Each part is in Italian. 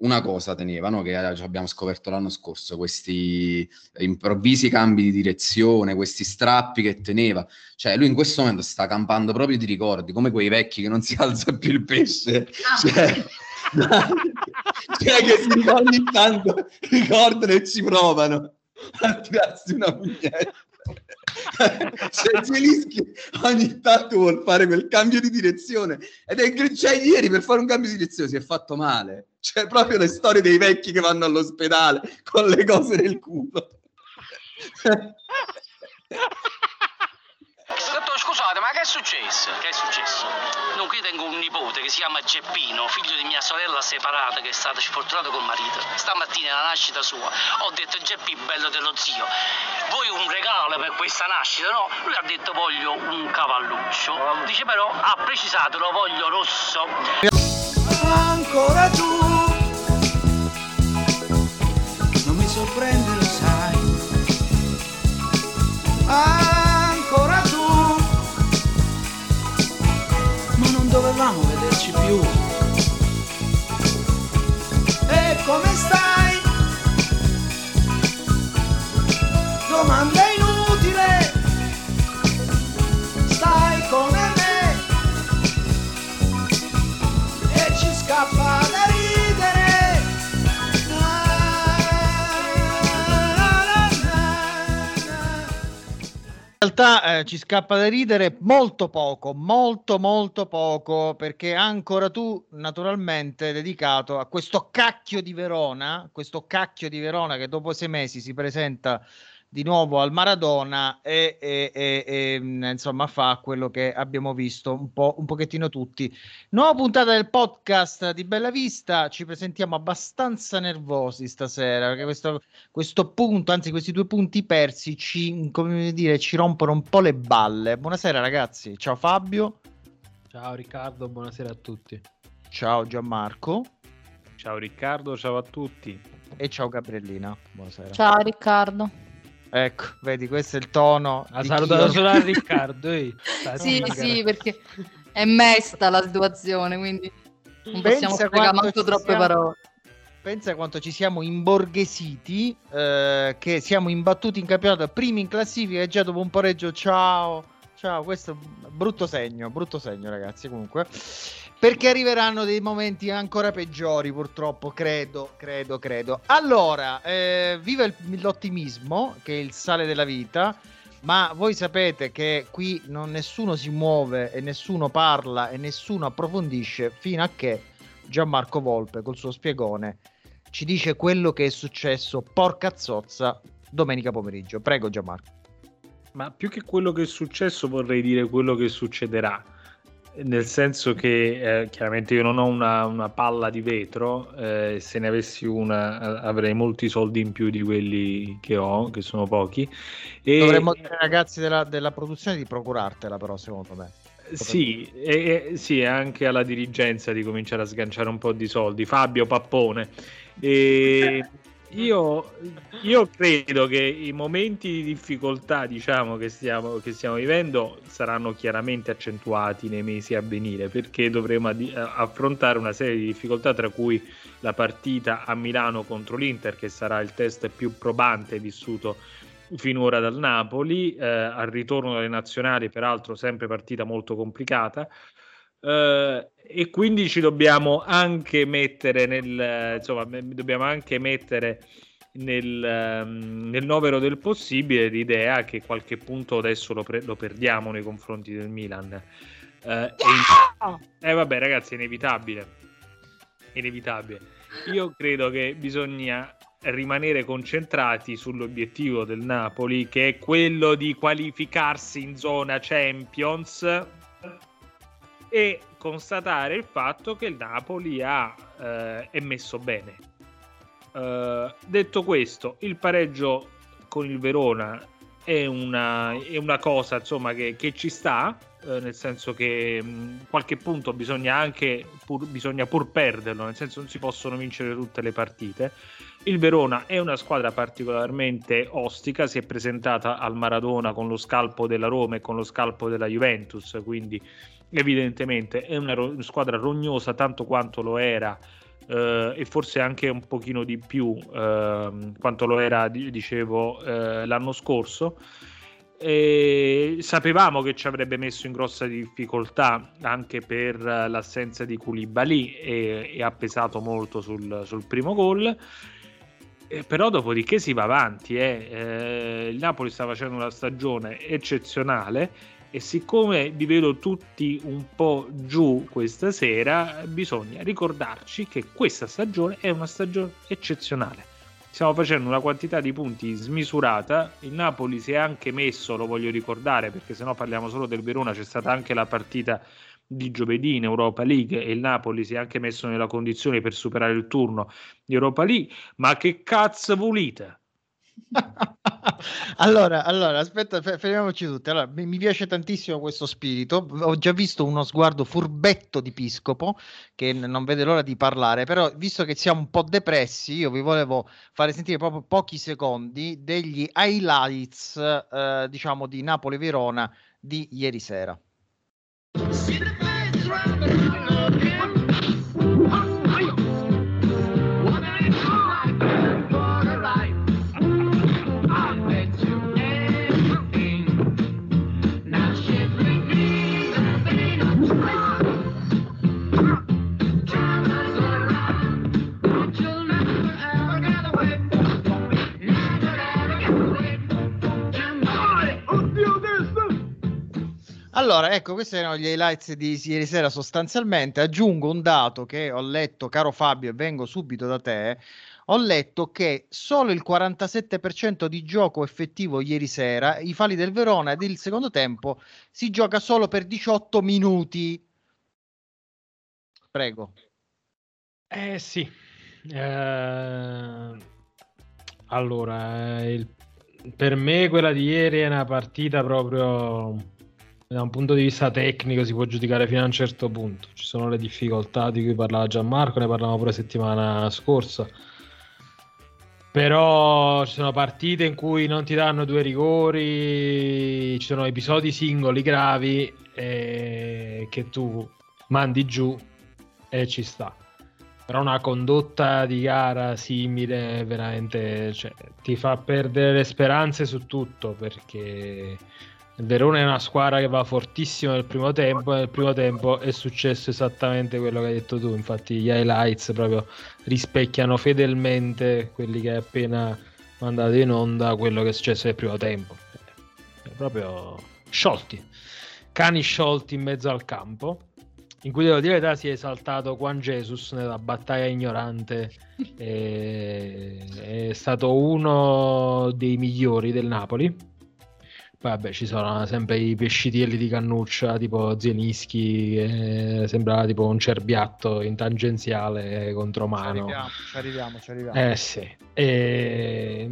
una cosa teneva, no? che abbiamo scoperto l'anno scorso, questi improvvisi cambi di direzione, questi strappi che teneva. Cioè, lui in questo momento sta campando proprio di ricordi, come quei vecchi che non si alza più il pesce. Ah. Cioè, cioè che ogni tanto ricordano e ci provano a tirarsi una pugnetta. cioè Zelischi ogni tanto vuol fare quel cambio di direzione. Ed è cioè, ieri per fare un cambio di direzione si è fatto male. Cioè proprio le storie dei vecchi che vanno all'ospedale con le cose nel culo Scusate, ma che è successo? Che è successo? Dunque io tengo un nipote che si chiama Geppino, figlio di mia sorella separata che è stata sfortunata col marito. Stamattina alla nascita sua ho detto Geppi bello dello zio, vuoi un regalo per questa nascita? No? Lui ha detto voglio un cavalluccio. Dice però ha precisato lo voglio rosso. Ancora tu più. E come stai? Domanda realtà eh, ci scappa da ridere molto poco, molto molto poco, perché ancora tu naturalmente dedicato a questo cacchio di Verona, questo cacchio di Verona che dopo sei mesi si presenta di nuovo al Maradona e, e, e, e, insomma fa quello che abbiamo visto un po' un pochettino tutti. Nuova puntata del podcast di Bella Vista, ci presentiamo abbastanza nervosi stasera perché questo, questo punto, anzi questi due punti persi ci, come dire, ci rompono un po' le balle. Buonasera ragazzi, ciao Fabio. Ciao Riccardo, buonasera a tutti. Ciao Gianmarco. Ciao Riccardo, ciao a tutti. E ciao Gabriellina, buonasera. Ciao Riccardo. Ecco, vedi, questo è il tono. Ha salutato chi... solo a Riccardo. Eh. sì, sì, perché è mesta la situazione, quindi non possiamo spiegare manco troppe siamo... parole. Pensa quanto ci siamo imborghesiti, eh, che siamo imbattuti in campionato, primi in classifica e già dopo un pareggio, ciao, ciao, questo è brutto segno, brutto segno ragazzi, comunque perché arriveranno dei momenti ancora peggiori purtroppo credo credo credo. Allora eh, viva il, l'ottimismo che è il sale della vita ma voi sapete che qui non, nessuno si muove e nessuno parla e nessuno approfondisce fino a che Gianmarco Volpe col suo spiegone ci dice quello che è successo porca zozza domenica pomeriggio. Prego Gianmarco. Ma più che quello che è successo vorrei dire quello che succederà nel senso che eh, chiaramente io non ho una, una palla di vetro, eh, se ne avessi una avrei molti soldi in più di quelli che ho, che sono pochi. E... Dovremmo dire ragazzi della, della produzione di procurartela però secondo me. Sì, e, e, sì, anche alla dirigenza di cominciare a sganciare un po' di soldi. Fabio Pappone. E, io, io, credo che i momenti di difficoltà diciamo, che, stiamo, che stiamo vivendo saranno chiaramente accentuati nei mesi a venire perché dovremo ad- affrontare una serie di difficoltà tra cui la partita a Milano contro l'Inter che sarà il test più probante vissuto finora dal Napoli eh, al ritorno dalle nazionali peraltro sempre partita molto complicata Uh, e quindi ci dobbiamo anche mettere nel insomma dobbiamo anche mettere nel, um, nel novero del possibile l'idea che qualche punto adesso lo, pre- lo perdiamo nei confronti del Milan. Uh, e in- eh vabbè ragazzi è inevitabile. Inevitabile. Io credo che bisogna rimanere concentrati sull'obiettivo del Napoli che è quello di qualificarsi in zona Champions e constatare il fatto che il Napoli ha, eh, è messo bene. Uh, detto questo, il pareggio con il Verona è una, è una cosa insomma, che, che ci sta, eh, nel senso che mh, qualche punto bisogna anche pur, bisogna pur perderlo, nel senso non si possono vincere tutte le partite. Il Verona è una squadra particolarmente ostica, si è presentata al Maradona con lo scalpo della Roma e con lo scalpo della Juventus, quindi evidentemente è una ro- squadra rognosa tanto quanto lo era eh, e forse anche un pochino di più eh, quanto lo era, dicevo, eh, l'anno scorso. E sapevamo che ci avrebbe messo in grossa difficoltà anche per l'assenza di Koulibaly e, e ha pesato molto sul, sul primo gol. Eh, però dopodiché si va avanti. Eh. Eh, il Napoli sta facendo una stagione eccezionale e siccome vi vedo tutti un po' giù questa sera, bisogna ricordarci che questa stagione è una stagione eccezionale. Stiamo facendo una quantità di punti smisurata. Il Napoli si è anche messo, lo voglio ricordare perché sennò parliamo solo del Verona, c'è stata anche la partita di giovedì in Europa League e il Napoli si è anche messo nella condizione per superare il turno di Europa League. Ma che cazzo volete? allora, allora, aspetta, fermiamoci tutti. Allora, mi, piace tantissimo questo spirito. Ho già visto uno sguardo furbetto di Piscopo che non vede l'ora di parlare. Però, visto che siamo un po' depressi, io vi volevo fare sentire proprio pochi secondi degli highlights, eh, diciamo, di Napoli-Verona di ieri sera. Allora, ecco, questi erano gli highlights di ieri sera sostanzialmente. Aggiungo un dato che ho letto, caro Fabio, e vengo subito da te. Ho letto che solo il 47% di gioco effettivo ieri sera, i falli del Verona ed il secondo tempo si gioca solo per 18 minuti. Prego. Eh sì. Eh... Allora, il... per me quella di ieri è una partita proprio da un punto di vista tecnico si può giudicare fino a un certo punto. Ci sono le difficoltà di cui parlava Gianmarco, ne parlavamo pure settimana scorsa. Però ci sono partite in cui non ti danno due rigori, ci sono episodi singoli gravi eh, che tu mandi giù e ci sta. Però una condotta di gara simile veramente cioè, ti fa perdere le speranze su tutto perché il Verona è una squadra che va fortissimo nel primo tempo. Nel primo tempo è successo esattamente quello che hai detto tu. Infatti, gli highlights proprio rispecchiano fedelmente quelli che hai appena mandato in onda, quello che è successo nel primo tempo. È proprio sciolti, cani sciolti in mezzo al campo. In cui devo dire la verità si è esaltato Juan Jesus nella battaglia ignorante. è stato uno dei migliori del Napoli vabbè, ci sono sempre i pescitielli di cannuccia tipo Zienischi, che sembrava tipo un cerbiatto in tangenziale contro mano. Ci arriviamo, ci arriviamo. Ci arriviamo. Eh sì. E...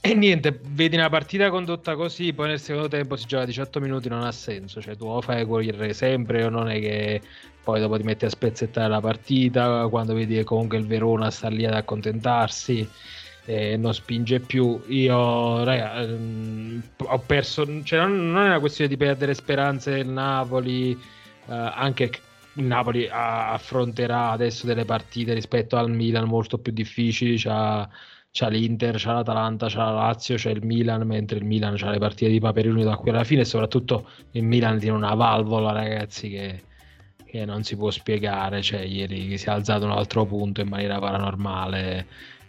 e... niente, vedi una partita condotta così, poi nel secondo tempo si gioca 18 minuti, non ha senso. Cioè tu o fai correre sempre o non è che poi dopo ti metti a spezzettare la partita, quando vedi che comunque il Verona sta lì ad accontentarsi eh, non spinge più. Io, raga, ehm, ho perso. Cioè, non, non, è una questione di perdere speranze del Napoli, eh, anche il Napoli affronterà adesso delle partite rispetto al Milan molto più difficili. C'ha, c'ha l'Inter, c'ha l'Atalanta, c'ha la Lazio, c'è il Milan, mentre il Milan c'ha le partite di Paperini da qui alla fine. E soprattutto il Milan tiene una valvola, ragazzi, che che non si può spiegare. Cioè, ieri si è alzato un altro punto in maniera paranormale.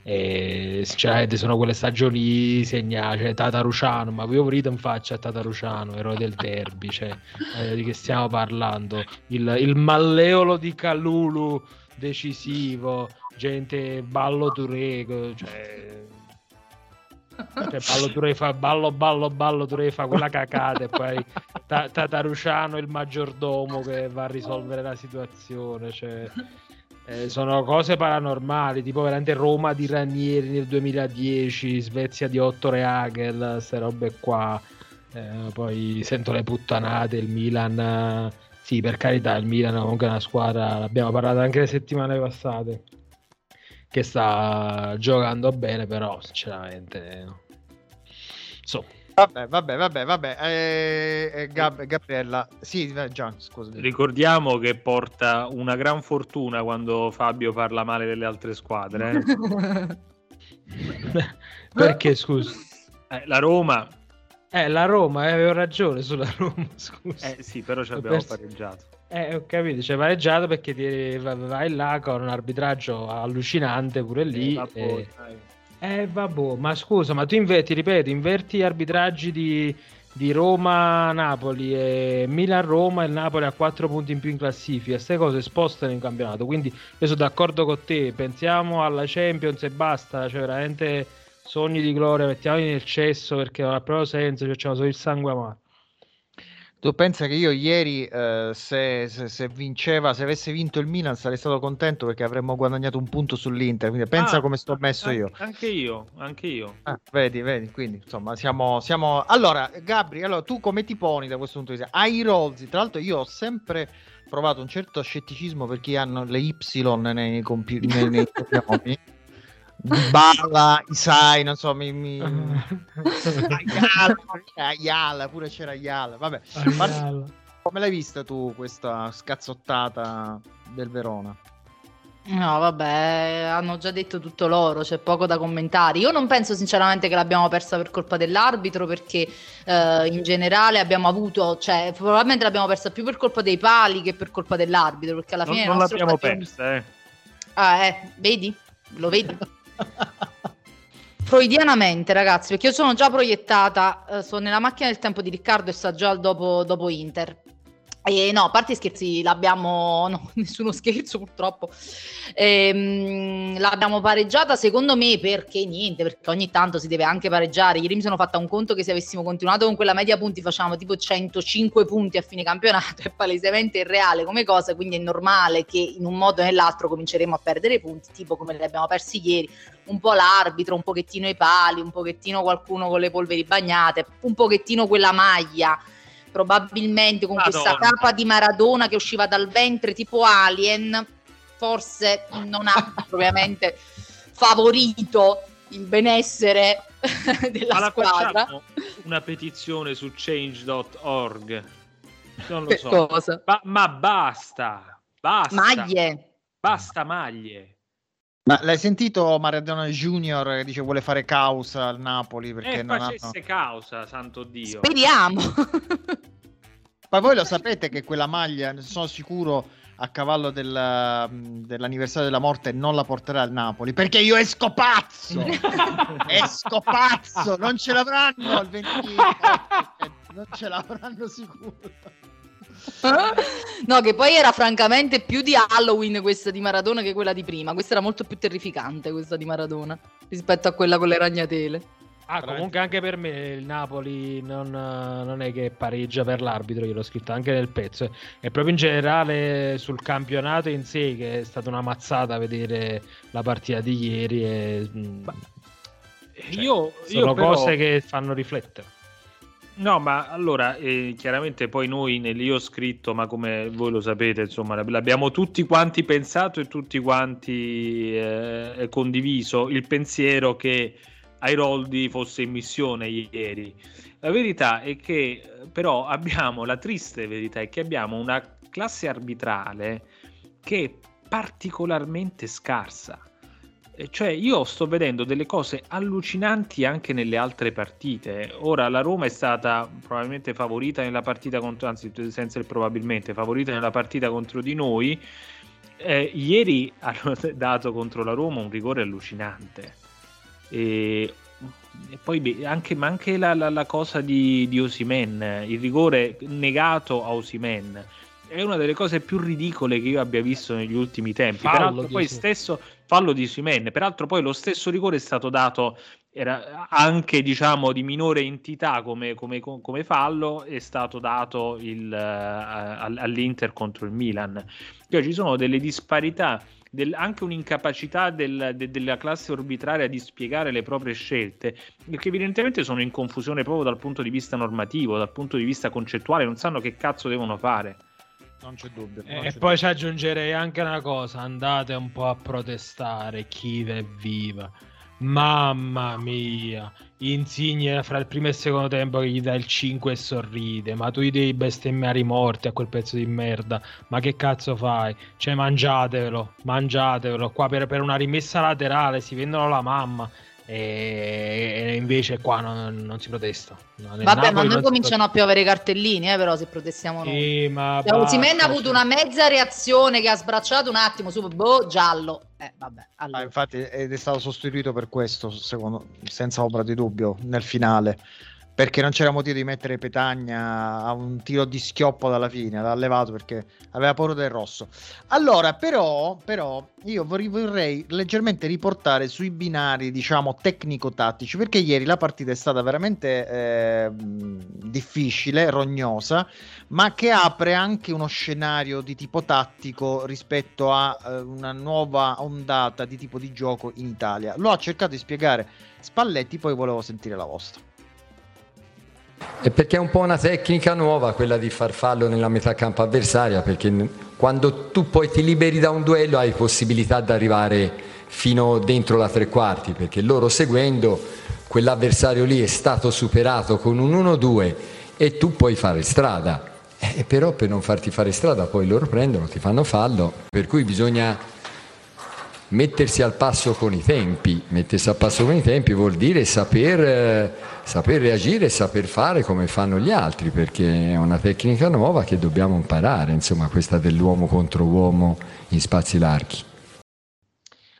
E sinceramente sono quelle stagioni segnate, cioè Tata Ruciano, ma voi volete in faccia a Tata Ruciano, eroe del derby, cioè, eh, di che stiamo parlando? Il, il malleolo di Calulu decisivo, gente ballo Turego, cioè cioè, ballo Touré fa ballo ballo ballo Touré fa quella cacata e poi Tataruciano il maggiordomo che va a risolvere la situazione cioè eh, sono cose paranormali, tipo veramente Roma di Ranieri nel 2010, Svezia di Otto Reagel, queste robe qua. Eh, poi sento le puttanate, il Milan. Sì, per carità, il Milan è comunque una squadra, l'abbiamo parlato anche le settimane passate, che sta giocando bene, però sinceramente... No. So, Vabbè, vabbè, vabbè, vabbè. Eh, eh, Gab- Gabriella, sì, eh, Gian, scusa. Ricordiamo che porta una gran fortuna quando Fabio parla male delle altre squadre. eh. Perché, scusa? Eh, la Roma, Eh, la Roma, eh, avevo ragione sulla Roma, scusa. eh sì, però ci abbiamo perso- pareggiato. Eh, ho capito, c'è pareggiato perché ti va- vai là con un arbitraggio allucinante pure lì. Eh, vabbè, e- dai. Eh, vabbè, ma scusa, ma tu inverti, ripeto, inverti arbitraggi di, di Roma-Napoli e Milan-Roma e il Napoli ha 4 punti in più in classifica. Queste cose spostano in campionato. Quindi io sono d'accordo con te. Pensiamo alla Champions e basta. Cioè, veramente sogni di gloria, mettiamoli nel cesso perché non ha proprio senso. Ci facciamo solo il sangue amato. Tu pensa che io ieri, eh, se, se- se vinceva, se avesse vinto il Milan, sarei stato contento perché avremmo guadagnato un punto sull'Inter. Quindi pensa Ah, come sto messo io. Anche io, anche io. Ah, vedi, vedi, quindi insomma siamo, siamo... Allora, Gabri, allora, tu come ti poni da questo punto di vista? Ai Rolzi, tra l'altro io ho sempre provato un certo scetticismo per chi hanno le Y nei, compi- nei, nei cognomi. Balla, Isai, non so, mi... mi... Ayala, Ayala, pure c'era Ayala, vabbè. Ma come l'hai vista tu questa scazzottata del Verona? No, vabbè, hanno già detto tutto loro, c'è poco da commentare. Io non penso sinceramente che l'abbiamo persa per colpa dell'arbitro, perché eh, in generale abbiamo avuto, cioè, probabilmente l'abbiamo persa più per colpa dei pali che per colpa dell'arbitro, perché alla Non, fine non l'abbiamo stati- persa, eh. Ah, eh, vedi? Lo vedi? Freudianamente, ragazzi, perché io sono già proiettata, eh, sono nella macchina del tempo di Riccardo e sta già dopo, dopo Inter. E no, a parte scherzi, l'abbiamo, no, nessuno scherzo purtroppo, Ehm, l'abbiamo pareggiata secondo me perché niente, perché ogni tanto si deve anche pareggiare. Ieri mi sono fatta un conto che se avessimo continuato con quella media punti facciamo tipo 105 punti a fine campionato, è palesemente irreale come cosa, quindi è normale che in un modo o nell'altro cominceremo a perdere punti, tipo come li abbiamo persi ieri, un po' l'arbitro, un pochettino i pali, un pochettino qualcuno con le polveri bagnate, un pochettino quella maglia probabilmente con questa Madonna. capa di Maradona che usciva dal ventre tipo Alien, forse non ha propriamente favorito il benessere della Ma squadra. una petizione su change.org. Non lo so. Ma, ma basta, basta. Maglie. Basta maglie. Ma l'hai sentito Maradona Junior che dice vuole fare causa al Napoli perché E non hanno... Eh, facesse causa, santo Dio. Speriamo. Ma voi lo sapete che quella maglia, ne sono sicuro, a cavallo del, mm, dell'anniversario della morte non la porterà al Napoli perché io esco pazzo! esco pazzo! Non ce l'avranno il 20 Non ce l'avranno sicuro. No, che poi era francamente più di Halloween questa di Maradona che quella di prima. Questa era molto più terrificante, questa di Maradona, rispetto a quella con le ragnatele. Ah, comunque anche per me il Napoli non, non è che pareggia per l'arbitro, io l'ho scritto anche nel pezzo. È proprio in generale sul campionato in sé che è stata una mazzata vedere la partita di ieri. E, mm, cioè, io, sono io però- cose che fanno riflettere. No, ma allora, eh, chiaramente poi noi nel io ho scritto, ma come voi lo sapete, insomma, l'abbiamo tutti quanti pensato e tutti quanti eh, condiviso il pensiero che Airoldi fosse in missione ieri. La verità è che eh, però abbiamo, la triste verità è che abbiamo una classe arbitrale che è particolarmente scarsa. Eh, Cioè, io sto vedendo delle cose allucinanti anche nelle altre partite. Ora, la Roma è stata probabilmente favorita nella partita contro, anzi, senza il probabilmente, favorita nella partita contro di noi. Eh, ieri hanno dato contro la Roma un rigore allucinante. E, e poi anche, ma anche la, la- la cosa di, di Osimen, il rigore negato a Osimen. È una delle cose più ridicole che io abbia visto negli ultimi tempi. Fallo Peraltro, poi Osimhen. stesso fallo di Osimen. Peraltro, poi lo stesso rigore è stato dato era anche diciamo di minore entità come, come- come fallo è stato dato il, all- all'Inter contro il Milan cioè ci sono delle disparità del- anche un'incapacità del- de- della classe arbitraria di spiegare le proprie scelte che evidentemente sono in confusione proprio dal punto di vista normativo dal punto di vista concettuale non sanno che cazzo devono fare Non c'è dubbio. non E c'è Eh, poi ci aggiungerei anche una cosa: andate un po' a protestare, chi è viva. Mamma mia, Insigne fra il primo e il secondo tempo che gli dà il 5 e sorride, ma tu gli devi bestemmiare i morti a quel pezzo di merda, ma che cazzo fai? Cioè mangiatevelo, mangiatevelo, qua per, per una rimessa laterale si vendono la mamma, e, invece qua non, non si protesta. Nel Vabbè, Napoli ma noi cominciano a piovere i cartellini, eh, però se protestiamo noi. Sì, ma cioè, Osimhen ha avuto una mezza reazione che ha sbracciato un attimo su boh, giallo. Eh, vabbè, allora. ah, infatti ed è stato sostituito per questo, secondo, senza ombra di dubbio, nel finale perché non c'era motivo di mettere Petagna a un tiro di schioppo dalla fine, l'ha levato perché aveva paura del rosso. Allora, però, però io vorrei leggermente riportare sui binari, diciamo, tecnico-tattici, perché ieri la partita è stata veramente eh, difficile, rognosa, ma che apre anche uno scenario di tipo tattico rispetto a eh, una nuova ondata di tipo di gioco in Italia. Lo ha cercato di spiegare Spalletti, poi volevo sentire la vostra. E perché è un po' una tecnica nuova quella di far fallo nella metà campo avversaria, perché quando tu poi ti liberi da un duello hai possibilità di arrivare fino dentro la tre quarti, perché loro seguendo quell'avversario lì è stato superato con un 1-2 e tu puoi fare strada. Eh, però per non farti fare strada poi loro prendono, ti fanno fallo, per cui bisogna mettersi al passo con i tempi. Mettersi al passo con i tempi vuol dire saper, eh, saper reagire e saper fare come fanno gli altri, perché è una tecnica nuova che dobbiamo imparare, insomma, questa dell'uomo contro uomo in spazi larghi.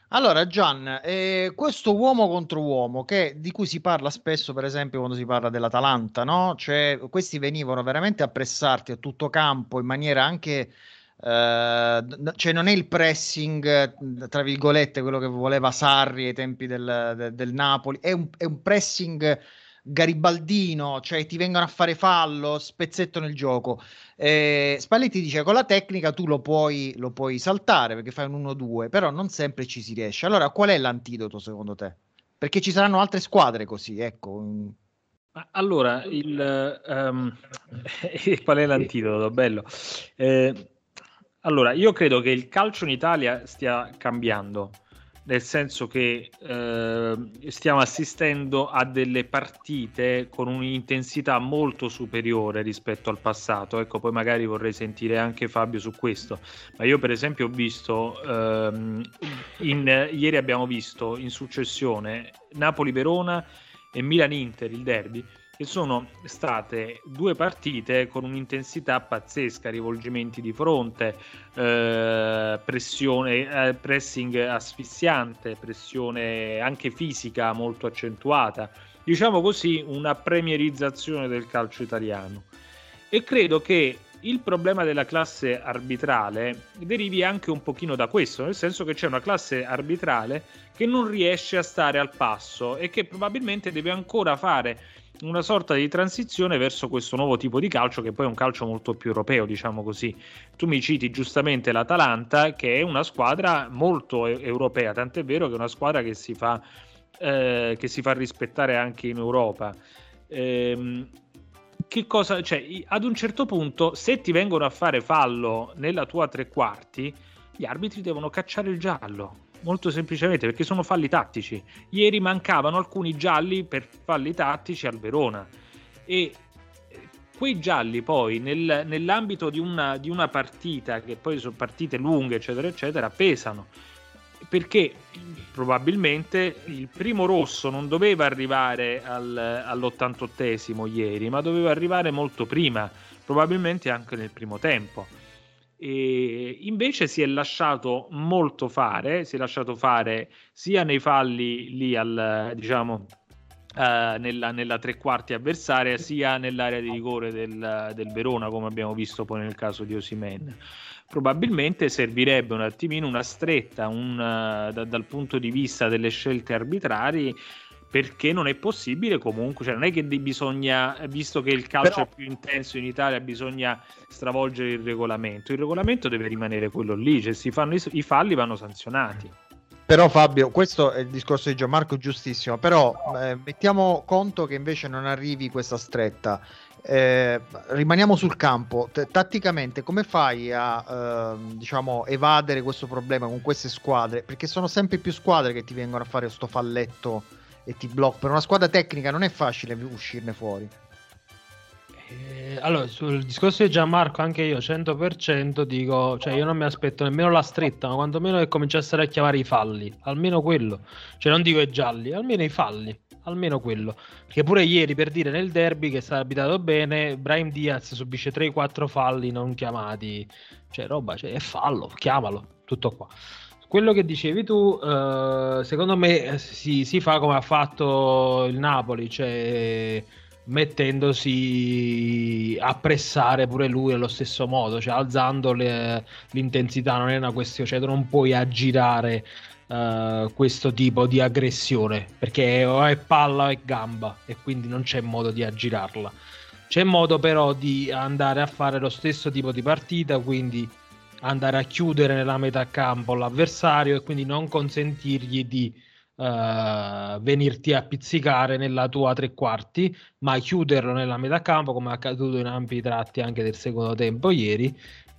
Allora, Gian, eh, questo uomo contro uomo che, di cui si parla spesso, per esempio, quando si parla dell'Atalanta, no? Cioè, questi venivano veramente a pressarti a tutto campo in maniera anche Uh, cioè non è il pressing tra virgolette quello che voleva Sarri ai tempi del, del, del Napoli è un, è un, pressing garibaldino cioè ti vengono a fare fallo spezzetto nel gioco eh, Spalletti dice con la tecnica tu lo puoi, lo puoi saltare perché fai un 1-2 però non sempre ci si riesce allora qual è l'antidoto secondo te? perché ci saranno altre squadre così ecco allora il, um, qual è l'antidoto? bello eh, allora, io credo che il calcio in Italia stia cambiando, nel senso che eh, stiamo assistendo a delle partite con un'intensità molto superiore rispetto al passato. Ecco, poi magari vorrei sentire anche Fabio su questo. Ma io, per esempio, ho visto ehm, in, ieri abbiamo visto in successione Napoli-Verona e Milan-Inter, il derby che sono state due partite con un'intensità pazzesca, rivolgimenti di fronte, eh, pressione, eh, pressing asfissiante, pressione anche fisica molto accentuata, diciamo così una premierizzazione del calcio italiano. E credo che il problema della classe arbitrale derivi anche un pochino da questo, nel senso che c'è una classe arbitrale che non riesce a stare al passo e che probabilmente deve ancora fare una sorta di transizione verso questo nuovo tipo di calcio che poi è un calcio molto più europeo, diciamo così. Tu mi citi giustamente l'Atalanta che è una squadra molto europea, tant'è vero che è una squadra che si fa, eh, che si fa rispettare anche in Europa. Ehm, che cosa, cioè, ad un certo punto, se ti vengono a fare fallo nella tua tre quarti, gli arbitri devono cacciare il giallo molto semplicemente perché sono falli tattici. Ieri mancavano alcuni gialli per falli tattici al Verona e eh, quei gialli poi nel, nell'ambito di una, di una partita, che poi sono partite lunghe, eccetera, eccetera, pesano perché probabilmente il primo rosso non doveva arrivare al, all'88esimo ieri, ma doveva arrivare molto prima, probabilmente anche nel primo tempo. E invece si è lasciato molto fare, si è lasciato fare sia nei falli lì al diciamo uh, nella, nella, tre quarti avversaria, sia nell'area di rigore del, del, Verona, come abbiamo visto poi nel caso di Osimen. Probabilmente servirebbe un attimino una stretta un, uh, da, dal punto di vista delle scelte arbitrari perché non è possibile comunque, cioè non è che bisogna, visto che il calcio Però... è più intenso in Italia, bisogna stravolgere il regolamento. Il regolamento deve rimanere quello lì, cioè si fanno i, i falli vanno sanzionati. Però Fabio, questo è il discorso di Gianmarco giustissimo, però eh, mettiamo conto che invece non arrivi questa stretta Eh, rimaniamo sul campo. T- tatticamente, come fai a ehm, diciamo evadere questo problema con queste squadre? Perché sono sempre più squadre che ti vengono a fare sto falletto e ti bloccano. Per una squadra tecnica non è facile uscirne fuori. Eh, allora, sul discorso di Gianmarco, anche io 100% dico, cioè io non mi aspetto nemmeno la stretta, ma quantomeno che cominciassero a chiamare i falli, almeno quello. Cioè non dico i gialli, almeno i falli, almeno quello. Perché pure ieri, per dire, nel derby che sta abitato bene, Brian Diaz subisce 3-4 falli non chiamati. Cioè roba, cioè, è fallo, chiamalo, tutto qua. Quello che dicevi tu, eh, secondo me si, si fa come ha fatto il Napoli, cioè mettendosi a pressare pure lui allo stesso modo, cioè alzando le, l'intensità, non è una questione, cioè tu non puoi aggirare uh, questo tipo di aggressione perché o è palla o è gamba e quindi non c'è modo di aggirarla. C'è modo però di andare a fare lo stesso tipo di partita, quindi andare a chiudere nella metà campo l'avversario e quindi non consentirgli di uh, venirti a pizzicare nella tua tre quarti, ma chiuderlo nella metà campo come è accaduto in ampi tratti anche del secondo tempo ieri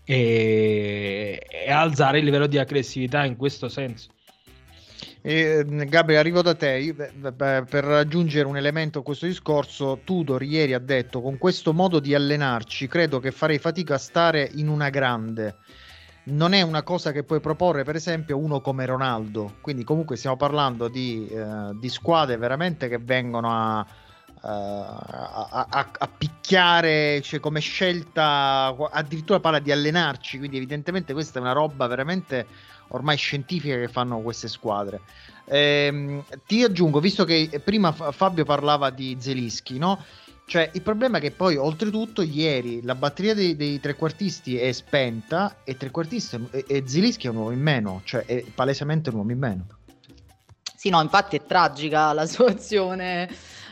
e, e alzare il livello di aggressività in questo senso. Eh, Gabriele, arrivo da te. per raggiungere un elemento a questo discorso, Tudor ieri ha detto: Con questo modo di allenarci, credo che farei fatica a stare in una grande non è una cosa che puoi proporre, per esempio, uno come Ronaldo. Quindi, comunque, stiamo parlando di, eh, di squadre veramente che vengono a, Uh, a, a, a, picchiare cioè come scelta addirittura parla di allenarci quindi evidentemente questa è una roba veramente ormai scientifica che fanno queste squadre ehm, ti aggiungo visto che prima Fabio parlava di Zelischi no? Cioè, il problema è che poi, oltretutto, ieri la batteria dei, dei trequartisti è spenta e trequartista e, e Zilischi è un uomo in meno, cioè è palesemente un uomo in meno. Sì, no, infatti è tragica la situazione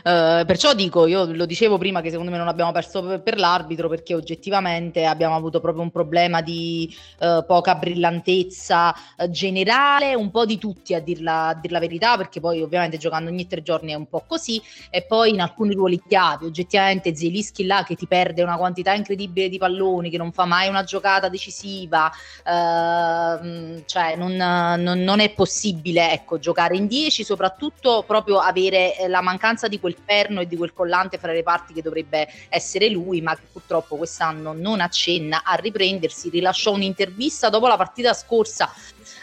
eh, perciò dico, io lo dicevo prima che secondo me non abbiamo perso per, l'arbitro perché oggettivamente abbiamo avuto proprio un problema di uh, poca brillantezza uh, generale, un po' di tutti a dirla, a dir la verità, perché poi ovviamente giocando ogni tre giorni è un po' così, e poi in alcuni ruoli chiavi, oggettivamente Zelischi là che ti perde una quantità incredibile di palloni, che non fa mai una giocata decisiva, ehm, cioè non, non, non, è possibile ecco, giocare in 10, soprattutto proprio avere la mancanza di quel quel perno e di quel collante fra le parti che dovrebbe essere lui, ma che purtroppo quest'anno non accenna a riprendersi. Rilasciò un'intervista dopo la partita scorsa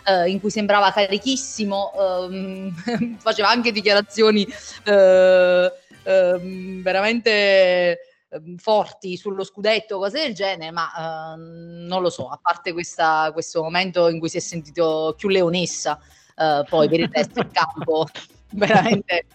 eh, in cui sembrava carichissimo, ehm, faceva anche dichiarazioni eh, ehm, veramente ehm, forti sullo scudetto, cose del genere, ma eh, non lo so, a parte questa, questo momento in cui si è sentito più leonessa, eh, poi per il resto del campo veramente.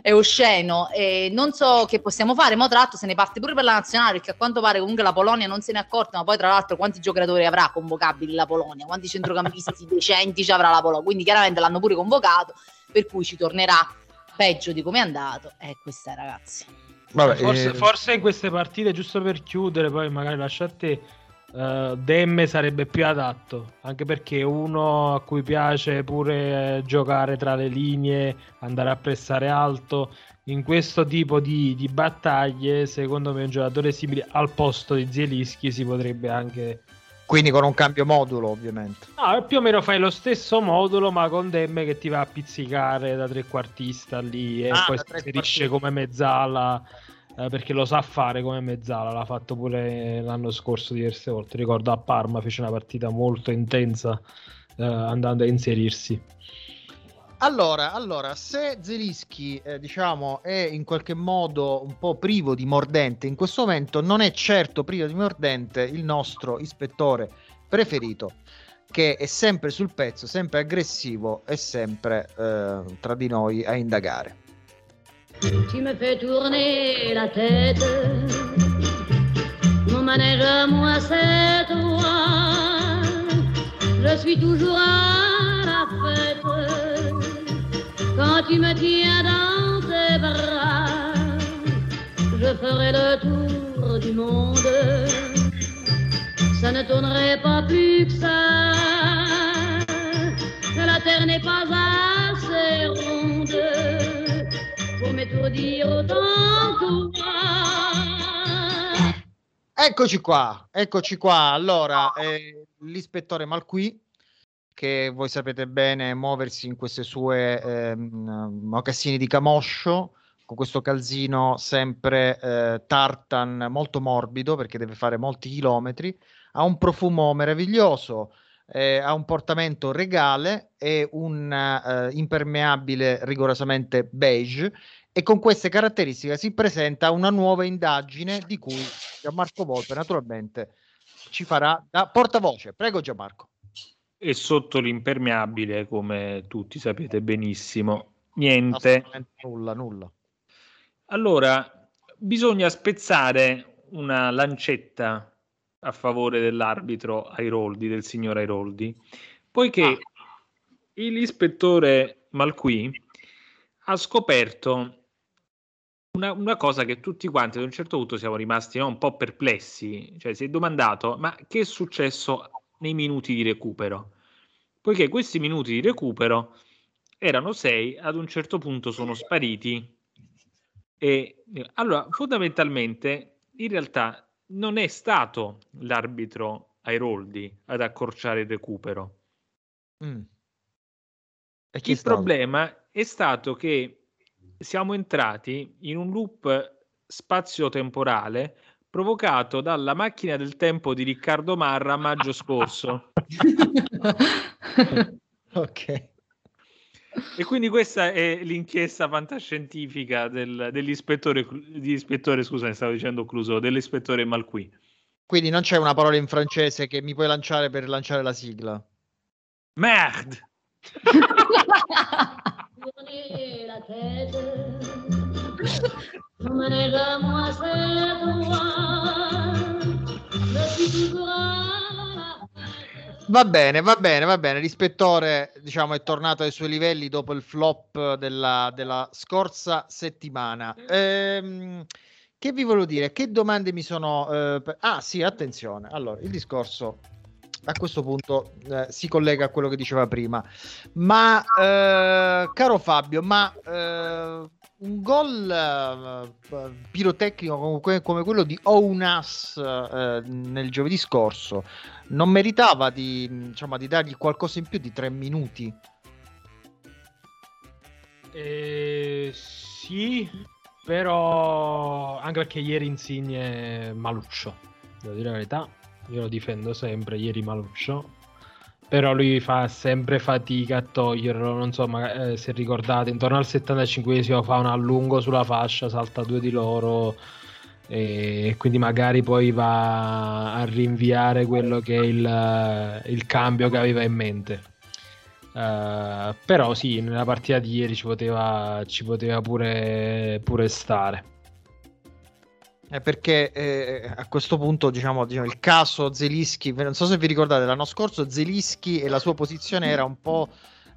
È osceno. E non so che possiamo fare. Ma tra l'altro se ne parte pure per la nazionale perché a quanto pare comunque la Polonia non se ne è accorta ma poi tra l'altro quanti giocatori avrà convocabili la Polonia? Quanti centrocampisti decenti ci avrà la Polonia? Quindi chiaramente l'hanno pure convocato per cui ci tornerà peggio di come è andato. E questa è ragazzi. Vabbè, forse, eh... forse in queste partite giusto per chiudere poi magari lascia a te Uh, Demme sarebbe più adatto anche perché uno a cui piace pure eh, giocare tra le linee, andare a pressare alto. In questo tipo di, di battaglie, secondo me, un giocatore simile al posto di Zielischi si potrebbe anche. Quindi con un cambio modulo, ovviamente. No, più o meno fai lo stesso modulo, ma con Demme che ti va a pizzicare da trequartista lì e ah, poi si inserisce come mezzala eh, perché lo sa fare come mezzala, l'ha fatto pure l'anno scorso diverse volte, ricordo a Parma fece una partita molto intensa eh, andando a inserirsi. Allora, allora, se Zelischi, eh, diciamo, è in qualche modo un po' privo di mordente, in questo momento non è certo privo di mordente il nostro ispettore preferito, che è sempre sul pezzo, sempre aggressivo e sempre eh, tra di noi a indagare. Tu me fais tourner la tête. Mon manège à moi, c'est toi. Je suis toujours à la fête. Quand tu me tiens dans tes bras, je ferai le tour du monde. Ça ne tournerait pas plus que ça. La terre n'est pas assez ronde m'étourdir autant que toi. Eccoci qua, eccoci qua. Allora, eh, l'ispettore Malqui, che voi sapete bene muoversi in queste sue ehm, mocassini di camoscio, con questo calzino sempre eh, tartan molto morbido perché deve fare molti chilometri, ha un profumo meraviglioso, eh, ha un portamento regale e un eh, impermeabile rigorosamente beige e con queste caratteristiche si presenta una nuova indagine di cui Gianmarco Volpe naturalmente ci farà da portavoce. Prego Gianmarco. E sotto l'impermeabile, come tutti sapete benissimo, niente. Nulla, nulla. Allora, bisogna spezzare una lancetta a favore dell'arbitro Airoldi, del signor Airoldi, poiché l'ispettore Malqui ha scoperto una, una cosa che tutti quanti ad un certo punto siamo rimasti no, un po' perplessi, cioè si è domandato ma che è successo nei minuti di recupero? Poiché questi minuti di recupero erano sei, ad un certo punto sono spariti e allora fondamentalmente in realtà non è stato l'arbitro Airoldi ad accorciare il recupero. Mm. Il stato? problema è stato che siamo entrati in un loop spazio-temporale provocato dalla macchina del tempo di Riccardo Marra a maggio scorso. ok. E quindi questa è l'inchiesta fantascientifica del, dell'ispettore, dell'ispettore, scusa, stavo dicendo Cluso, dell'ispettore Malqui. Quindi non c'è una parola in francese che mi puoi lanciare per lanciare la sigla. Merde! tourner la tête. Va bene, va bene, va bene. L'ispettore, diciamo, è tornato ai suoi livelli dopo il flop della, della scorsa settimana. Ehm, che vi volevo dire? Che domande mi sono... eh, per- Ah, sì, attenzione. Allora, il discorso a questo punto eh, si collega a quello che diceva prima. Ma, eh, caro Fabio, ma eh, un gol eh, pirotecnico come, que- come quello di Ounas eh, nel giovedì scorso non meritava di, insomma, di dargli qualcosa in più di tre minuti? Eh, sì, però anche perché ieri Insigne maluccio, devo dire la verità. Io lo difendo sempre, ieri maluccio. Però lui fa sempre fatica a toglierlo, non so, ma, eh, se ricordate, intorno al 75esimo fa un allungo sulla fascia, salta due di loro e quindi magari poi va a rinviare quello che è il, il cambio che aveva in mente. Eh, però sì, nella partita di ieri ci poteva, ci poteva pure, pure stare. Eh, perché eh, a questo punto, diciamo, diciamo, il caso Zelischi, non so se vi ricordate, l'anno scorso Zelischi e la sua posizione era un po',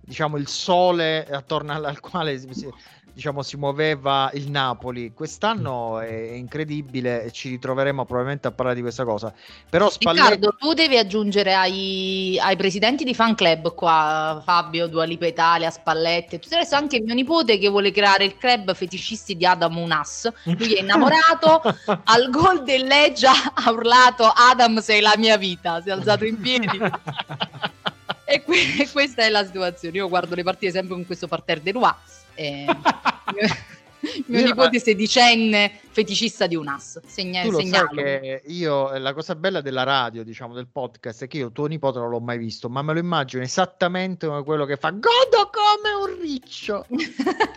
diciamo, il sole attorno al, al quale si- diciamo, si muoveva il Napoli. Quest'anno è, è incredibile e ci ritroveremo probabilmente a parlare di questa cosa. Però Spalletti... Riccardo, tu devi aggiungere ai, ai presidenti di fan club qua, Fabio, Dualipa Italia, Spalletti, tutto adesso anche mio nipote che vuole creare il club fetiscisti di Adam Unas. Lui è innamorato, al gol del Leggia ha urlato Adam sei la mia vita, si è alzato in piedi. e, que- e questa è la situazione. Io guardo le partite sempre con questo parterre de Roi. E... mio Io- nipote sedicenne feticista di Unas. Segna- Tu lo sai segnalo. che io, eh, la cosa bella della radio, diciamo, del podcast, è che io tuo nipote non l'ho mai visto, ma me lo immagino esattamente come quello che fa Godo come un riccio.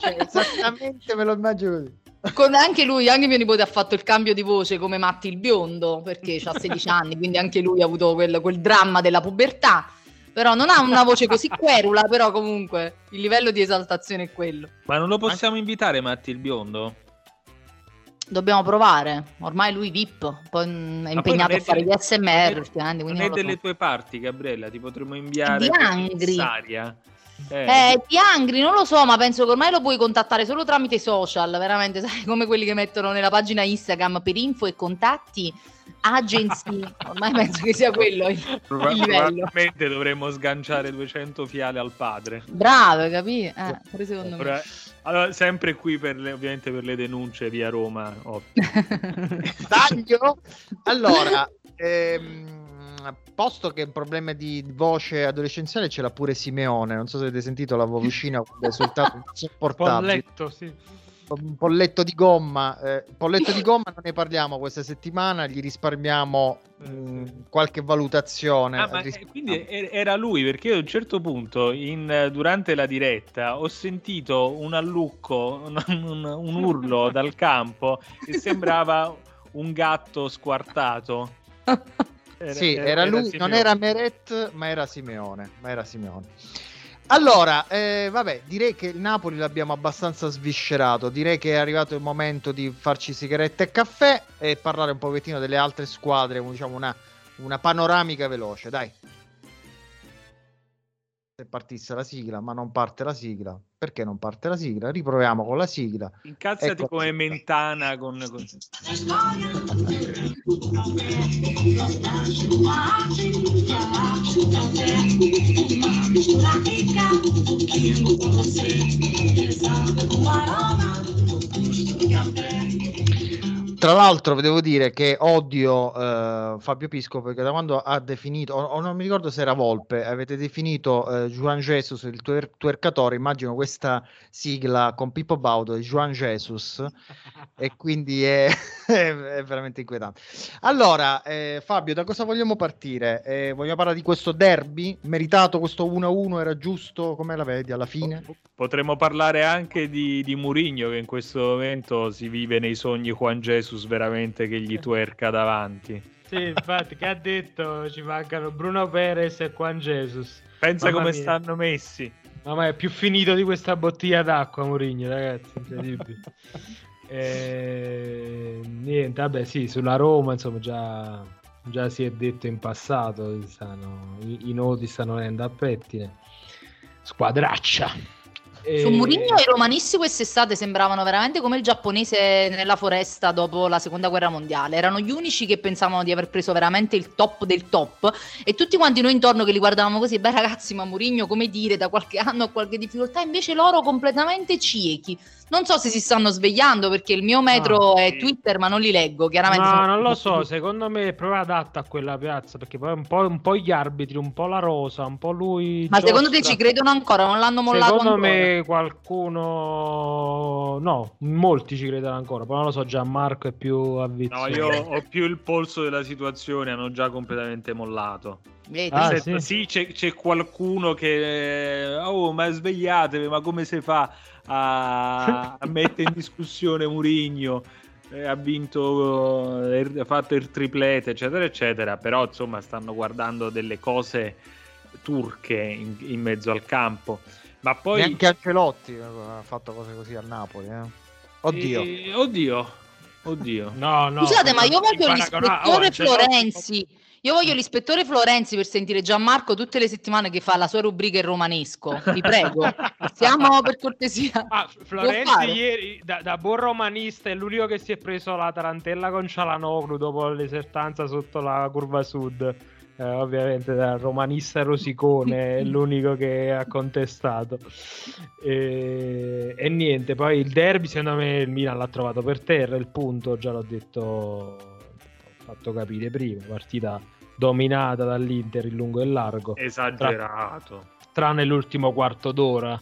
Cioè, esattamente me lo immagino così. Con anche lui, anche mio nipote ha fatto il cambio di voce come Matti il biondo perché ha 16 anni, quindi anche lui ha avuto quel, quel dramma della pubertà. Però non ha una voce così querula, però comunque il livello di esaltazione è quello. Ma non lo possiamo invitare Matti il biondo? Dobbiamo provare. Ormai lui VIP, poi mm, è poi impegnato non a fare delle- gli SMR, non è- ultimamente, quindi Non è lo so. delle tue parti, Gabriella, ti potremmo inviare Di come Angri. commissaria. Eh, di Angri non lo so, ma penso che ormai lo puoi contattare solo tramite social, veramente, sai, come quelli che mettono nella pagina Instagram per info e contatti, agency, ormai penso che sia quello il, Proba- il livello. probabilmente dovremmo sganciare 200 fiale al padre. Bravo, capì? Eh, pure secondo me. Ora- allora, sempre qui per le, ovviamente per le denunce via Roma. ottimo. Taglio. Allora, ehm, posto che un problema di voce adolescenziale ce l'ha pure Simeone. Non so se avete sentito la vocina quando ha esultato insopportabile. Polletto, sì. Un polletto di gomma. eh, polletto di gomma non ne parliamo questa settimana, gli risparmiamo mh, qualche valutazione. Ah, eh, Risparmiamo. quindi er- era lui perché a un certo punto in- durante la diretta ho sentito un allucco, un, un- un urlo dal campo che sembrava un gatto squartato. sì, era, lui, non Simeone. era Meret, ma era Simeone. Ma era Simeone. Allora, eh, vabbè, direi che il Napoli l'abbiamo abbastanza sviscerato. Direi che è arrivato il momento di farci sigarette e caffè e parlare un pochettino delle altre squadre, diciamo una, una panoramica veloce, dai. Se partisse la sigla, ma non parte la sigla. Perché non parte la sigla? Riproviamo con la sigla. Incazzati Ecco. come Mentana con, con- Tra l'altro, devo dire che odio eh, Fabio Pisco perché da quando ha definito, o, o non mi ricordo se era Volpe, avete definito eh, Juan Jesus il tuer- tuercatore. Immagino questa sigla con Pippo Baudo e Juan Jesus, e quindi è, è veramente inquietante. Allora, eh, Fabio, da cosa vogliamo partire? Eh, vogliamo parlare di questo derby? Meritato questo 1-1? Era giusto? Come la vedi alla fine? Potremmo parlare anche di, di Murigno che in questo momento si vive nei sogni Juan Jesus veramente che gli tuerca davanti. Sì, infatti, che ha detto ci mancano Bruno Perez e Juan Jesus. Pensa Mamma come mia. stanno messi. Mamma è più finito di questa bottiglia d'acqua, Mourinho, ragazzi, incredibile. Eh, niente, vabbè, sì, sulla Roma, insomma, già, già si è detto in passato, stanno- i, i nodi stanno venendo a pettine. Squadraccia. Su E- Mourinho i romanisti quest'estate sembravano veramente come il giapponese nella foresta dopo la seconda guerra mondiale. Erano gli unici che pensavano di aver preso veramente il top del top e tutti quanti noi intorno che li guardavamo così, beh ragazzi, ma Mourinho come dire, da qualche anno ha qualche difficoltà, invece loro completamente ciechi. Non so se si stanno svegliando perché il mio metro Ah, è. Twitter, ma non li leggo, chiaramente. No, sono- non lo so, secondo me è proprio adatta a quella piazza, perché poi un po', un po' gli arbitri, un po' la rosa, un po' lui... Ma secondo te giostra. ci credono ancora? Non l'hanno mollato Secondo ancora? me qualcuno... No, molti ci credono ancora, però non lo so, Gianmarco è più avvizio. No, io ho più il polso della situazione, hanno già completamente mollato. Ah, sì? sì, c'è, c'è qualcuno che... Oh, ma svegliatevi, ma come si fa a, a mettere in discussione Murigno? ha vinto, eh, ha fatto il triplete, eccetera, eccetera. Però, insomma, stanno guardando delle cose turche in, in mezzo al campo. Ma poi... Neanche Ancelotti eh, ha fatto cose così a Napoli. eh. Oddio. Eh, oddio. Oddio. No, no. Scusate, ma io voglio l'ispettore oh, Florenzi. Io voglio l'ispettore Florenzi per sentire Gianmarco tutte le settimane che fa la sua rubrica in romanesco. Vi prego. Siamo per cortesia. Ah, Florenzi ieri, da, da buon romanista, è l'unico che si è preso la tarantella con Cialanoglu dopo l'esertanza sotto la curva sud. Eh, ovviamente da romanista rosicone è l'unico che ha contestato. E, e niente, poi il derby secondo me il Milan l'ha trovato per terra, il punto già l'ho detto, ho fatto capire prima, partita dominata dall'Inter in lungo e largo Esagerato. tranne l'ultimo quarto d'ora,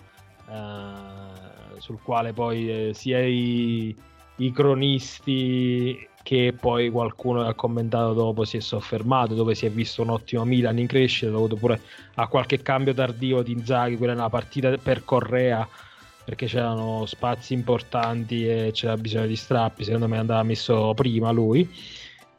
eh, sul quale poi eh, sia i, i cronisti che poi qualcuno ha commentato dopo si è soffermato, dove si è visto un ottimo Milan in crescita, dovuto pure a qualche cambio tardivo di Inzaghi, quella è una partita per Correa perché c'erano spazi importanti e c'era bisogno di strappi, secondo me andava messo prima lui.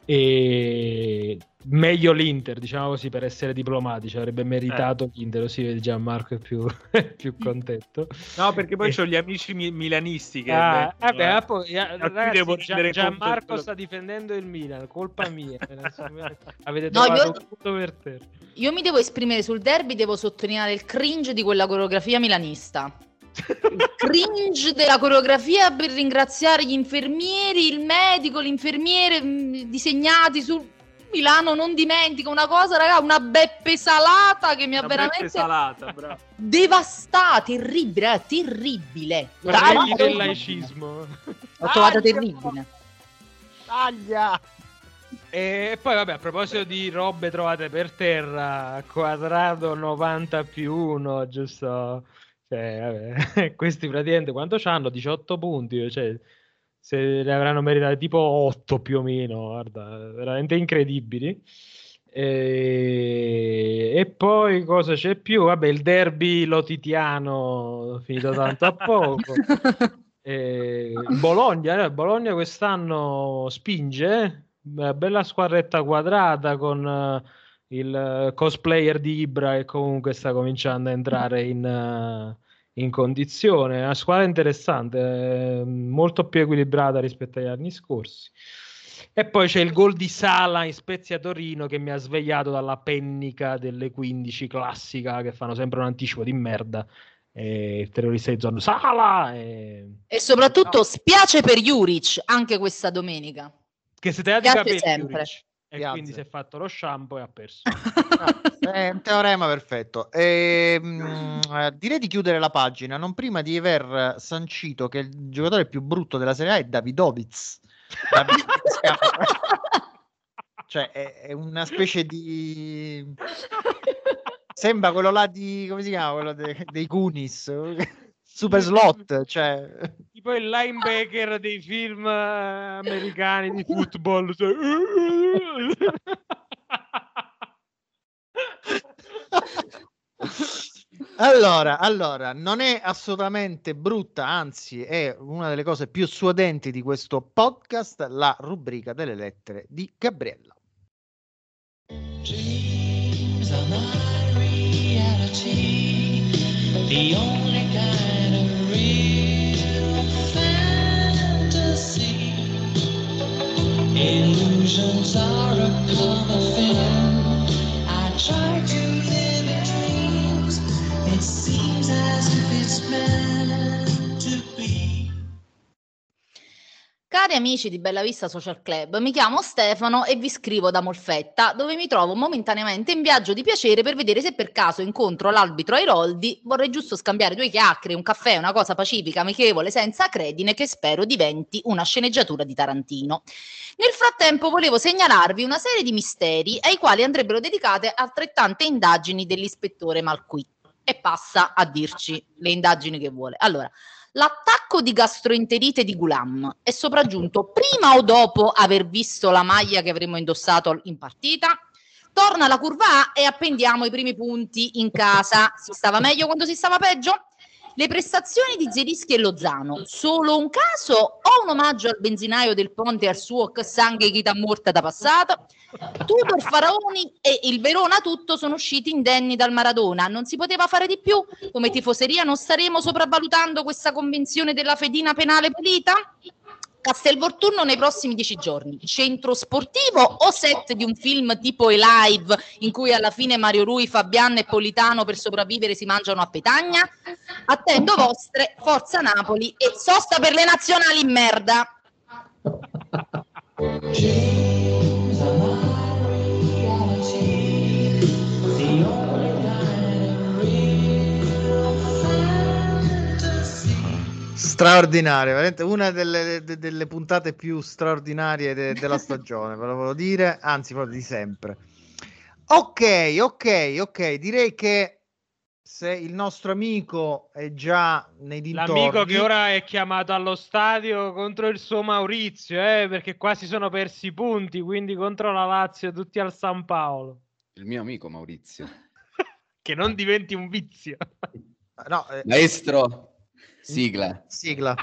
E meglio l'Inter, diciamo così, per essere diplomatici, avrebbe meritato l'Inter, così vedi Gianmarco è più, più contento. No, perché poi E- ho gli amici mi- milanisti che Ah, vabbè, eh. poi, ah, ragazzi, devo Gian- Gianmarco quello- sta difendendo il Milan, colpa mia. Avete No, trovato io- tutto per terra. Io mi devo esprimere sul derby, devo sottolineare il cringe di quella coreografia milanista. Il cringe della coreografia per ringraziare gli infermieri, il medico, l'infermiere mh, disegnati su Milano non dimentica una cosa, raga, una beppe salata che mi ha Una veramente salata, devastata, terribile, raga, terribile. Taglia- del laicismo. L'ho trovata terribile. Taglia! E poi, vabbè, a proposito di robe trovate per terra, quadrato 90 più 1, giusto? Cioè, vabbè, questi praticamente quanto c'hanno? 18 punti, cioè, se ne avranno meritati tipo 8 più o meno, guarda, veramente incredibili. E, e poi cosa c'è più? Vabbè, il derby lotitiano finito tanto a poco. E Bologna, Bologna quest'anno spinge, eh, bella squadretta quadrata con il eh, cosplayer di Ibra che comunque sta cominciando a entrare in, eh, in condizione. Una squadra interessante, eh, molto più equilibrata rispetto agli anni scorsi. E poi c'è il gol di Sala in Spezia Torino che mi ha svegliato dalla pennica delle 15 classica che fanno sempre un anticipo di merda. E il terrorista di zona Sala! E... E soprattutto spiace per Juric anche questa domenica. Che si taglia i Piace capelli sempre. Juric. E Piazza. quindi si è fatto lo shampoo e ha perso. È un teorema perfetto. Ehm, eh, direi di chiudere la pagina, non prima di aver sancito che il giocatore più brutto della Serie A è Davidovic. Davidovic cioè, è, è una specie di... Sembra quello là di... come si chiama? Quello de- dei Goonies. Super slot, cioè... tipo il linebacker dei film eh, americani di football. cioè- Allora, allora, non è assolutamente brutta, anzi è una delle cose più suadenti di questo podcast, la rubrica delle lettere di Gabriella. Dreams are not reality, the only Illusions are a common thing. Cari amici di Bella Vista Social Club, mi chiamo Stefano e vi scrivo da Molfetta, dove mi trovo momentaneamente in viaggio di piacere per vedere se per caso incontro l'arbitro Airoldi. Vorrei giusto scambiare due chiacchiere, un caffè, una cosa pacifica, amichevole, senza credine, che spero diventi una sceneggiatura di Tarantino. Nel frattempo volevo segnalarvi una serie di misteri ai quali andrebbero dedicate altrettante indagini dell'ispettore Malqui. E passa a dirci le indagini che vuole. Allora, L'attacco di gastroenterite di Gulam è sopraggiunto prima o dopo aver visto la maglia che avremmo indossato in partita? Torna la curva A e appendiamo i primi punti in casa. Si stava meglio quando si stava peggio? Le prestazioni di Zerischi e Lozano, solo un caso o un omaggio al benzinaio del ponte al suo sangue chita morta da passato? Tudor Faraoni e il Verona tutto sono usciti indenni dal Maradona. Non si poteva fare di più? Come tifoseria non staremo sopravvalutando questa convenzione della fedina penale pulita? Castelvolturno nei prossimi dieci giorni. Centro sportivo o set di un film tipo E Live in cui alla fine Mario Rui, Fabian e Politano per sopravvivere si mangiano a petagna? Attendo vostre, Forza Napoli e sosta per le nazionali in merda. Dreams Straordinaria, veramente una delle, de- delle puntate più straordinarie de- della stagione, ve lo volevo dire, anzi proprio di sempre. Ok, ok, ok, direi che se il nostro amico è già nei dintorni... L'amico che ora è chiamato allo stadio contro il suo Maurizio, eh, perché qua si sono persi i punti, quindi contro la Lazio tutti al San Paolo. Il mio amico Maurizio. Che non diventi un vizio. No, eh, Maestro, Sigla. Sigla.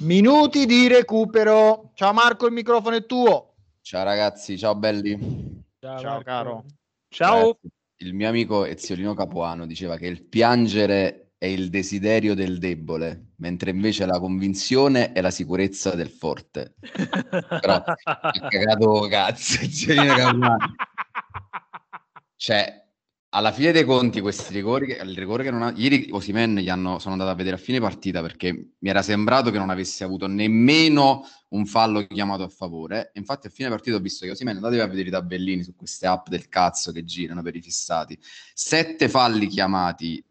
Minuti di recupero. Ciao Marco, il microfono è tuo. Ciao ragazzi, ciao belli. Ciao, ciao caro. Ciao. Ragazzi, il mio amico Eziolino Capuano diceva che il piangere è il desiderio del debole, mentre invece la convinzione è la sicurezza del forte. Però ha cagato cazzo. Cioè, alla fine dei conti, questi rigori, il rigore che non ha... Ieri Osimen gli hanno, sono andato a vedere a fine partita perché mi era sembrato che non avesse avuto nemmeno un fallo chiamato a favore. Infatti a fine partita ho visto che Osimen, andatevi a vedere i tabellini su queste app del cazzo che girano per i fissati. Sette falli chiamati,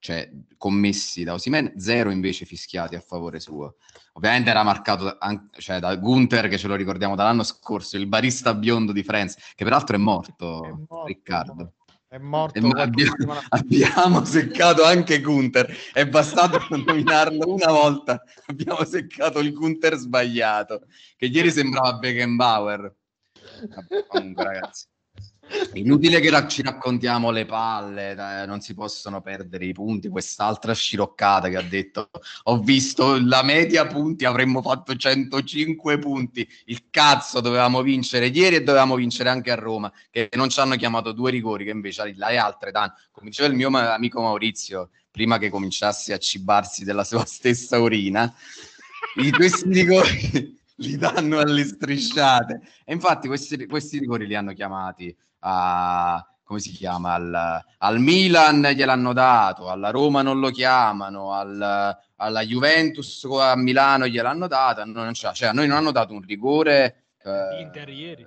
cioè commessi da Osimen, zero invece fischiati a favore suo. Ovviamente era marcato an- cioè, da Gunther, che ce lo ricordiamo dall'anno scorso, il barista biondo di Friends, che peraltro è morto, È morto, Riccardo. È morto ma qualche abbiamo, abbiamo seccato anche Gunther, è bastato nominarlo una volta, abbiamo seccato il Gunther sbagliato, che ieri sembrava Beckenbauer. Comunque ragazzi, è inutile che ci raccontiamo le palle, dai, non si possono perdere i punti, quest'altra sciroccata che ha detto ho visto la media punti, avremmo fatto 105 punti, il cazzo dovevamo vincere ieri e dovevamo vincere anche a Roma, che non ci hanno chiamato due rigori, che invece le altre danno. Come diceva il mio amico Maurizio, prima che cominciasse a cibarsi della sua stessa urina, i, questi rigori li danno alle strisciate. E infatti questi, questi rigori li hanno chiamati a... come si chiama? Al, al Milan gliel'hanno dato, alla Roma non lo chiamano, al- alla Juventus a Milano gliel'hanno dato, a noi non c'è- cioè a noi non hanno dato un rigore... eh, L'Inter ieri.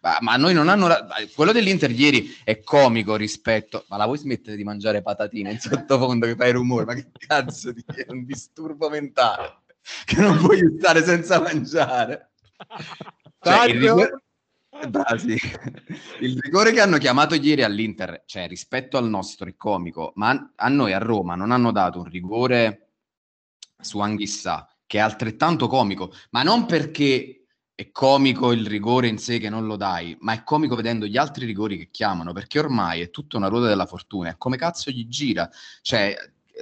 ma, ma a noi non hanno. Quello dell'Inter ieri è comico rispetto. Ma la vuoi smettere di mangiare patatine in sottofondo che fai rumore? Ma che cazzo di è un disturbo mentale che non puoi stare senza mangiare? Cioè, il, rigore... Bra- sì. il rigore che hanno chiamato ieri all'Inter, cioè rispetto al nostro, è comico, ma a- noi a Roma non hanno dato un rigore su Anghissà, che è altrettanto comico, ma non perché è comico il rigore in sé che non lo dai, ma è comico vedendo gli altri rigori che chiamano, perché ormai è tutta una ruota della fortuna, è come cazzo gli gira, cioè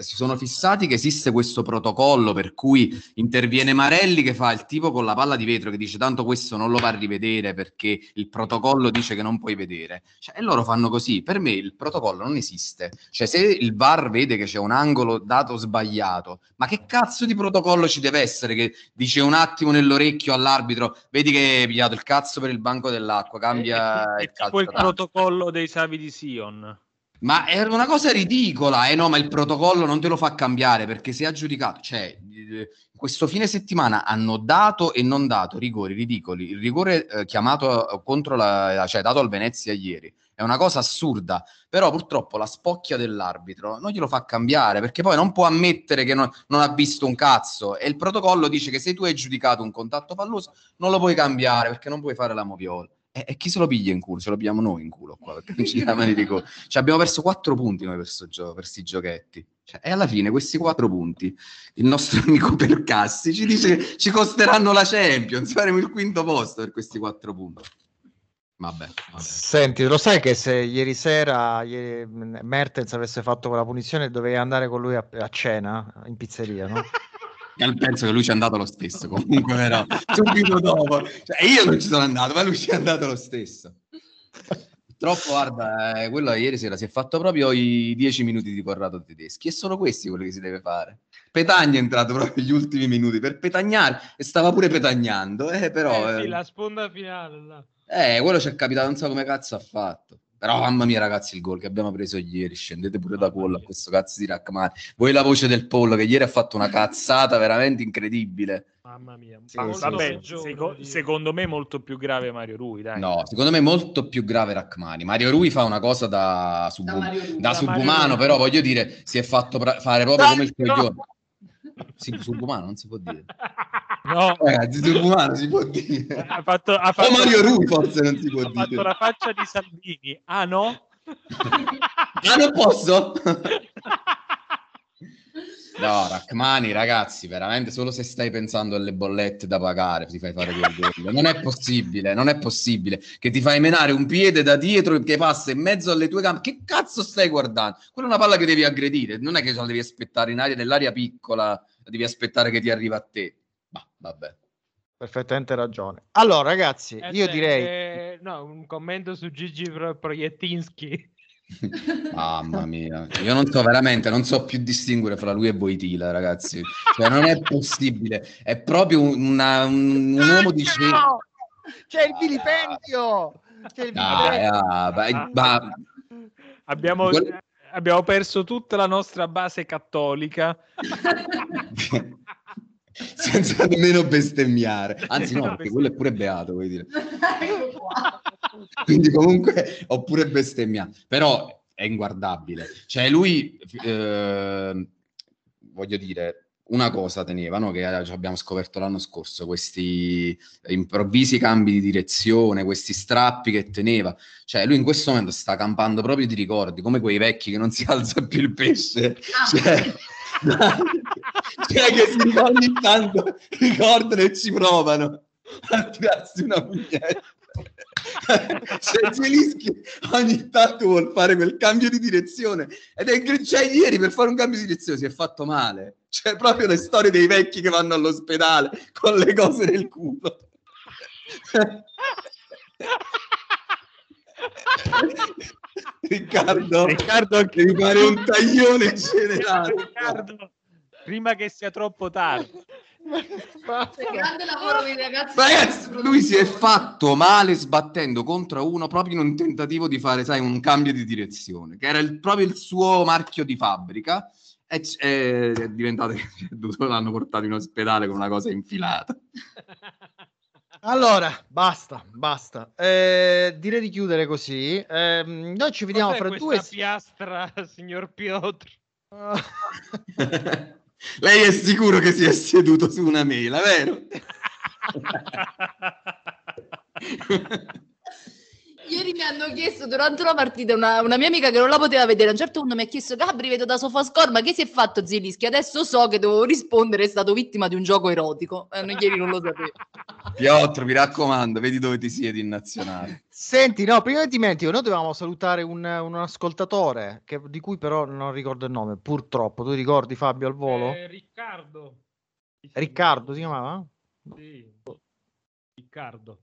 si sono fissati che esiste questo protocollo per cui interviene Marelli che fa il tipo con la palla di vetro che dice tanto questo non lo va a rivedere perché il protocollo dice che non puoi vedere. Cioè, e loro fanno così. Per me il protocollo non esiste. Cioè, se il VAR vede che c'è un angolo dato sbagliato, ma che cazzo di protocollo ci deve essere che dice un attimo nell'orecchio all'arbitro, vedi che hai pigliato il cazzo per il banco dell'acqua, cambia È il tipo il calcio. d'angolo. protocollo dei Savi di Sion. Ma è una cosa ridicola, eh no, ma il protocollo non te lo fa cambiare perché se ha giudicato, cioè, eh, questo fine settimana hanno dato e non dato rigori ridicoli. Il rigore eh, chiamato eh, contro la, cioè dato al Venezia ieri è una cosa assurda, però purtroppo la spocchia dell'arbitro non glielo fa cambiare perché poi non può ammettere che non, non ha visto un cazzo e il protocollo dice che se tu hai giudicato un contatto palloso non lo puoi cambiare perché non puoi fare la moviola. E, e chi se lo piglia in culo? Ce lo pigliamo noi in culo qua perché non ci diamo di rigore. Cioè, abbiamo perso quattro punti noi per sto gioco, per sti giochetti. Cioè, e alla fine questi quattro punti, il nostro amico Percassi ci dice che ci costeranno la Champions, faremo il quinto posto per questi quattro punti. Vabbè, vabbè. Senti, lo sai che se ieri sera ieri, mh, Mertens avesse fatto quella punizione dovevi andare con lui a, a cena in pizzeria, no? Penso che lui ci è andato lo stesso, comunque però subito dopo. Cioè, io non ci sono andato, ma lui ci è andato lo stesso. Purtroppo, guarda, eh, quello ieri sera si è fatto proprio i dieci minuti di Corrado Tedeschi e sono questi quelli che si deve fare. Petagna è entrato proprio gli ultimi minuti per petagnare e stava pure petagnando, eh, però... Eh, sì, eh, la sponda finale. là. Eh, quello ci è capitato, non so come cazzo ha fatto. Però, mamma mia, ragazzi, il gol che abbiamo preso ieri, scendete pure da pollo a questo cazzo di Rachmani. Voi la voce del pollo che ieri ha fatto una cazzata veramente incredibile. Mamma mia. Ma pollo vabbè, seco- secondo me molto più grave Mario Rui, dai. No, secondo me molto più grave Rachmani. Mario Rui fa una cosa da, subu- Da Rui. da Da subumano, però voglio dire, si è fatto pra- fare proprio come il coglione. Sì, subumano non si può dire. No, Ragazzi, subumano si può dire. ha fatto, ha O fatto- Mario Rui forse non si può ha fatto dire. la faccia di Salvini. Ah no? Ah, non posso? No, Rachmani, ragazzi, veramente solo se stai pensando alle bollette da pagare ti fai fare quel gol. Non è possibile, non è possibile che ti fai menare un piede da dietro che passa in mezzo alle tue gambe. Che cazzo stai guardando? Quella è una palla che devi aggredire, non è che la devi aspettare in aria, nell'aria piccola, la devi aspettare che ti arriva a te. Ma vabbè. Perfettamente ragione. Allora, ragazzi, io Aspetta, direi. eh, no, un commento su Gigi Pro- Proiettinski. Mamma mia, io non so veramente, non so più distinguere fra lui e Boitila, ragazzi. Cioè, non è possibile. È proprio una- un, un uomo di No! C'è il vilipendio! C'è il Dai, vilipendio! ah, vai- ma- Abbiamo, abbiamo perso tutta la nostra base cattolica. senza nemmeno bestemmiare. Anzi, no, perché quello è pure beato, vuoi dire. Quindi comunque ho pure bestemmiato. Però è inguardabile. Cioè lui, eh, voglio dire, una cosa teneva, no? che eh, abbiamo scoperto l'anno scorso, questi improvvisi cambi di direzione, questi strappi che teneva. Cioè lui in questo momento sta campando proprio di ricordi, come quei vecchi che non si alza più il pesce. Cioè, cioè che ogni tanto ricordano e ci provano a tirarsi una pugnetta. cioè Zelischi ogni tanto vuol fare quel cambio di direzione. Ed è cioè, ieri per fare un cambio di direzione si è fatto male. Cioè proprio le storie dei vecchi che vanno all'ospedale con le cose nel culo. Riccardo, Riccardo, devi fare un taglione generale. Riccardo, prima che sia troppo tardi. Cioè, ragazzi. Lui si è fatto male sbattendo contro uno proprio in un tentativo di fare, sai, un cambio di direzione, che era il- proprio il suo marchio di fabbrica. E c- e è diventato che l'hanno portato in ospedale con una cosa infilata. Allora, basta, basta. Eh, direi di chiudere così. Ehm, noi ci vediamo Cos'è fra due piastra, signor Piotr? Lei è sicuro che si è seduto su una mela, vero? Ieri mi hanno chiesto durante la partita una, una mia amica che non la poteva vedere. A un certo punto mi ha chiesto: Gabri, vedo da Sofascore, ma che si è fatto Zilischi? Adesso so che dovevo rispondere, è stato vittima di un gioco erotico. Eh, ieri non lo sapevo. Piotr, mi raccomando, vedi dove ti siedi in nazionale. Senti, no, prima di dimentico, noi dovevamo salutare un, un ascoltatore che- di cui però non ricordo il nome, purtroppo. Tu ricordi Fabio al volo? Eh, Riccardo. Riccardo si chiamava? Sì. Riccardo.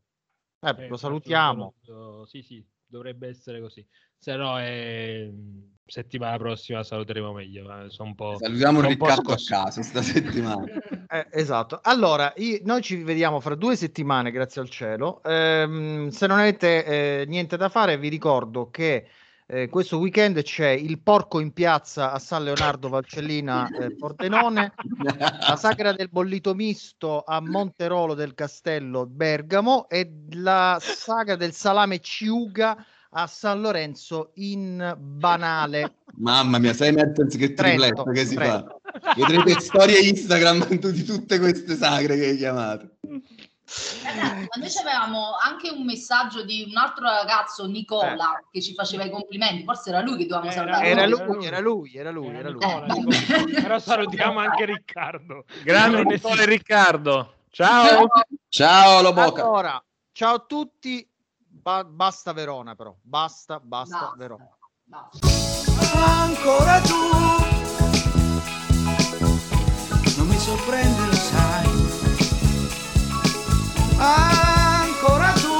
Eh, Eh, lo salutiamo. saluto. Sì, sì, dovrebbe essere così. Se no, eh, settimana prossima saluteremo meglio. eh, sono un po', Salutiamo sono Riccardo a caso sta settimana. Eh, esatto. Allora, io- noi ci vediamo fra due settimane, grazie al cielo. Ehm, se non avete eh, niente da fare, vi ricordo che eh, questo weekend c'è il porco in piazza a San Leonardo Valcellina eh, Pordenone, la sagra del bollito misto a Monterolo del Castello Bergamo e la sagra del salame ciuga a San Lorenzo in Banale. Mamma mia, sai Mertens che tripletto che si Trento. fa. Vedrete storie Instagram di tutte queste sagre che hai chiamato. Ragazzi, ma noi avevamo anche un messaggio di un altro ragazzo, Nicola, che ci faceva i complimenti. Forse era lui che dovevamo Era salutare. Era lui, lui, era lui, era lui, Era era lui. Nicola, Eh, Nicola. Però salutiamo anche Riccardo. Grande esiste- Riccardo. Ciao. Ciao Loboca. Allora, ciao a tutti. Ba- basta Verona, però. Basta, basta, Basta, Verona. basta. Ancora tu non mi sorprende. Ancora tu,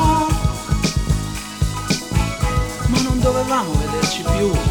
ma non dovevamo vederci più.